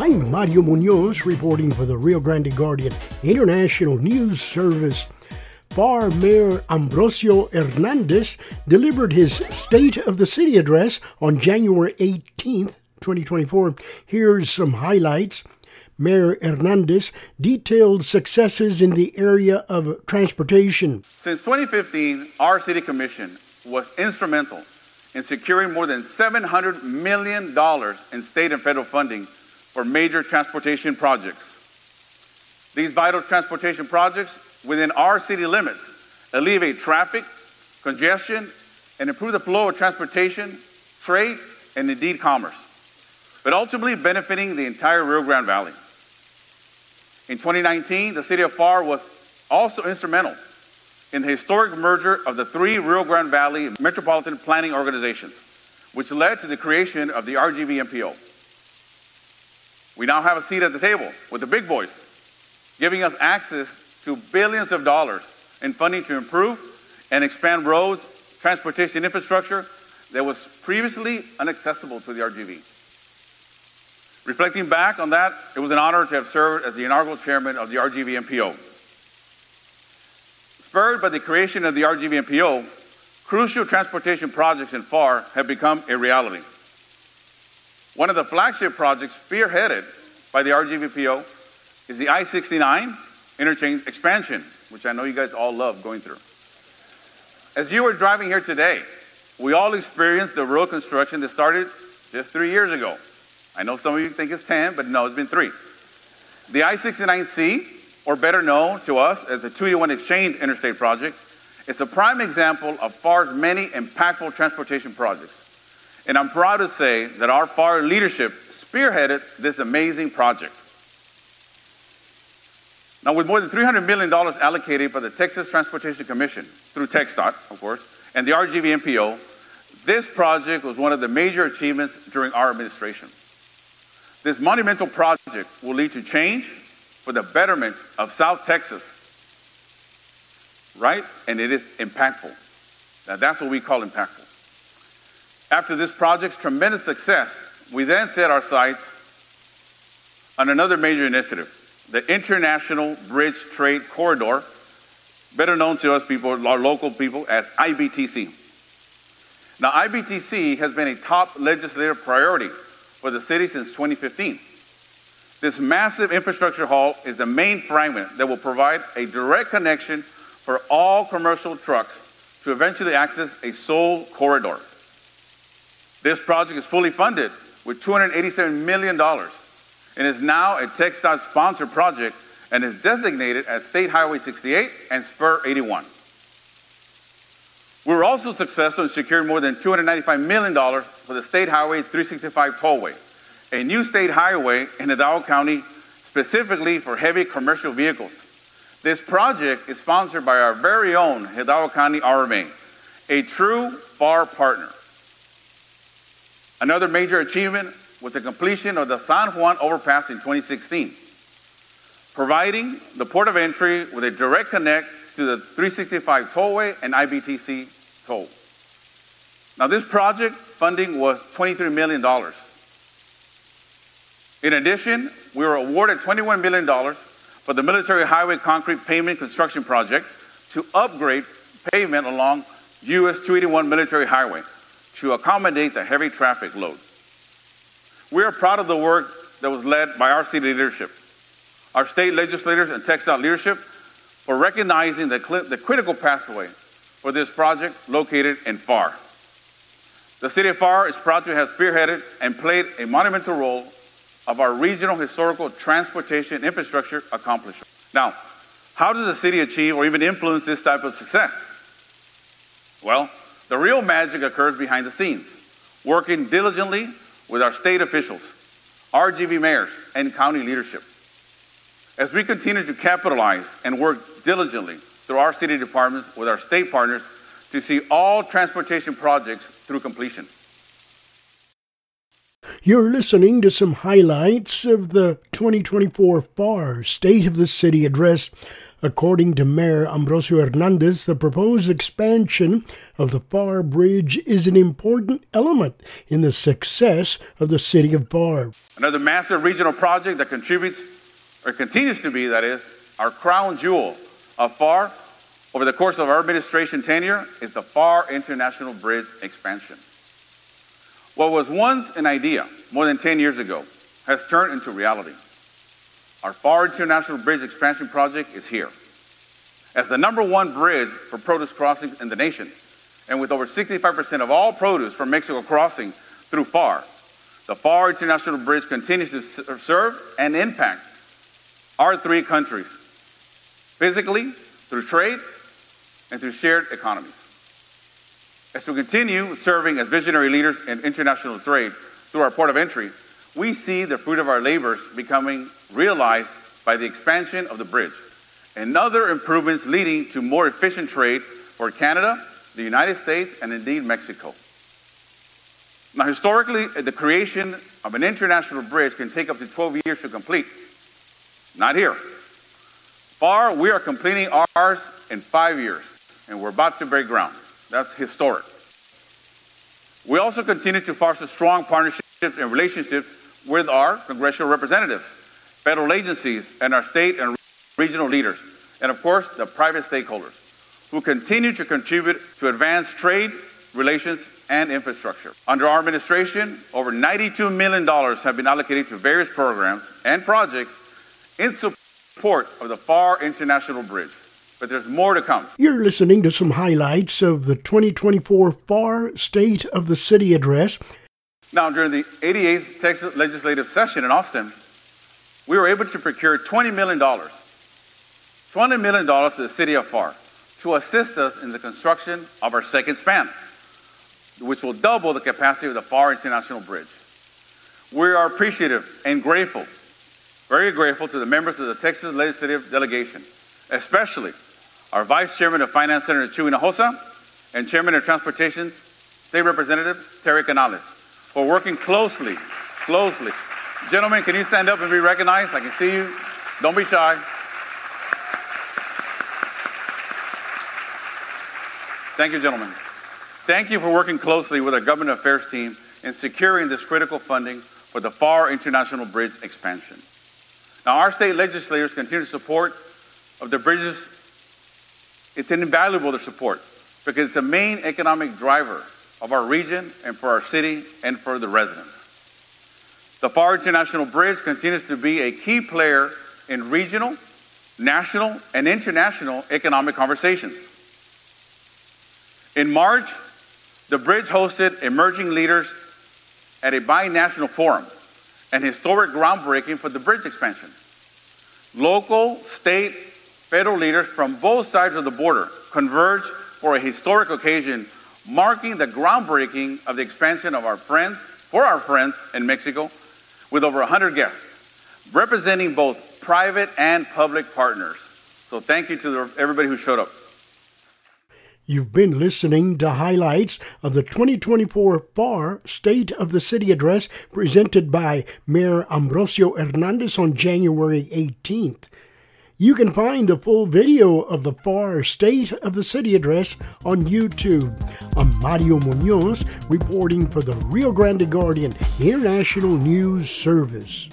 I'm Mario Munoz reporting for the Rio Grande Guardian International News Service. Pharr Mayor Ambrosio Hernandez delivered his State of the City address on January 18th, 2024. Here's some highlights. Mayor Hernandez detailed successes in the area of transportation. Since 2015, our City Commission was instrumental in securing more than $700 million in state and federal funding for major transportation projects. These vital transportation projects within our city limits alleviate traffic, congestion, and improve the flow of transportation, trade, and indeed commerce, but ultimately benefiting the entire Rio Grande Valley. In 2019, the city of Pharr was also instrumental in the historic merger of the three Rio Grande Valley metropolitan planning organizations, which led to the creation of the RGV MPO. We now have a seat at the table with the big boys, giving us access to billions of dollars in funding to improve and expand roads, transportation infrastructure that was previously inaccessible to the RGV. Reflecting back on that, it was an honor to have served as the inaugural chairman of the RGV MPO. Spurred by the creation of the RGV MPO, crucial transportation projects in Pharr have become a reality. One of the flagship projects spearheaded by the RGVPO is the I-69 interchange expansion, which I know you guys all love going through. As you were driving here today, we all experienced the road construction that started just three years ago. I know some of you think it's 10, but no, it's been three. The I-69C, or better known to us as the 281 Exchange Interstate Project, is a prime example of Pharr's many impactful transportation projects. And I'm proud to say that our Pharr leadership spearheaded this amazing project. Now, with more than $300 million allocated by the Texas Transportation Commission through TxDOT, of course, and the RGV MPO, this project was one of the major achievements during our administration. This monumental project will lead to change for the betterment of South Texas, right? And it is impactful. Now, that's what we call impactful. After this project's tremendous success, we then set our sights on another major initiative, the International Bridge Trade Corridor, better known to us people, our local people, as IBTC. Now, IBTC has been a top legislative priority for the city since 2015. This massive infrastructure hall is the main fragment that will provide a direct connection for all commercial trucks to eventually access a sole corridor. This project is fully funded with $287 million and is now a TxDOT sponsored project and is designated as State Highway 68 and Spur 81. We were also successful in securing more than $295 million for the State Highway 365 tollway, a new state highway in Hidalgo County specifically for heavy commercial vehicles. This project is sponsored by our very own Hidalgo County RMA, a true Pharr partner. Another major achievement was the completion of the San Juan overpass in 2016, providing the port of entry with a direct connect to the 365 tollway and IBTC toll. Now, this project funding was $23 million. In addition, we were awarded $21 million for the Military Highway Concrete Pavement Construction Project to upgrade pavement along US 281 Military Highway to accommodate the heavy traffic load. We are proud of the work that was led by our city leadership, our state legislators and TxDOT leadership for recognizing the, the critical pathway for this project located in Pharr. The city of Pharr is proud to have spearheaded and played a monumental role of our regional historical transportation infrastructure accomplishment. Now, how does the city achieve or even influence this type of success? Well, the real magic occurs behind the scenes, working diligently with our state officials, RGV mayors, and county leadership. As we continue to capitalize and work diligently through our city departments with our state partners to see all transportation projects through completion. You're listening to some highlights of the 2024 Pharr State of the City address According to Mayor Ambrosio Hernandez, the proposed expansion of the Pharr Bridge is an important element in the success of the city of Pharr. Another massive regional project that contributes, or continues to be, that is, our crown jewel of Pharr over the course of our administration tenure is the Pharr International Bridge expansion. What was once an idea more than 10 years ago has turned into reality. Our Pharr International Bridge expansion project is here. As the number one bridge for produce crossing in the nation, and with over 65% of all produce from Mexico crossing through Pharr, the Pharr International Bridge continues to uh, serve and impact our three countries physically, through trade, and through shared economies. As we continue serving as visionary leaders in international trade through our port of entry, we see the fruit of our labors becoming realized by the expansion of the bridge and other improvements leading to more efficient trade for Canada, the United States, and indeed Mexico. Now, historically, uh, the creation of an international bridge can take up to 12 years to complete. Not here. Pharr, we are completing ours in five years, and we're about to break ground. That's historic. We also continue to foster strong partnerships and relationships with our congressional representatives, federal agencies, and our state and regional leaders, and of course, the private stakeholders, who continue to contribute to advance trade, relations, and infrastructure. Under our administration, over $92 million have been allocated to various programs and projects in support of the Pharr International Bridge. But there's more to come. You're listening to some highlights of the 2024 Pharr State of the City Address now, during the 88th Texas legislative session in Austin, we were able to procure $20 million, $20 million to the city of Pharr to assist us in the construction of our second span, which will double the capacity of the Pharr International Bridge. We are appreciative and grateful, very grateful to the members of the Texas legislative delegation, especially our Vice Chairman of Finance, Senator Chuy Hinojosa, and Chairman of Transportation, State Representative Terry Canales for working closely, closely. Gentlemen, can you stand up and be recognized? I can see you. Don't be shy. Thank you, gentlemen. Thank you for working closely with our government affairs team in securing this critical funding for the Pharr International Bridge expansion. Now, our state legislators continue to support of the bridges. It's invaluable to support because it's the main economic driver of our region and for our city and for the residents. The Pharr International Bridge continues to be a key player in regional, national, and international economic conversations. In March, the bridge hosted emerging leaders at a binational forum, an historic groundbreaking for the bridge expansion. Local, state, federal leaders from both sides of the border converged for a historic occasion marking the groundbreaking of the expansion of our friends, for our friends in Mexico, with over 100 guests, representing both private and public partners. So thank you to everybody who showed up. You've been listening to highlights of the 2024 Pharr State of the City Address presented by Mayor Ambrosio Hernandez on January 18th. You can find the full video of the Pharr State of the City address on YouTube. I'm Mario Munoz reporting for the Rio Grande Guardian International News Service.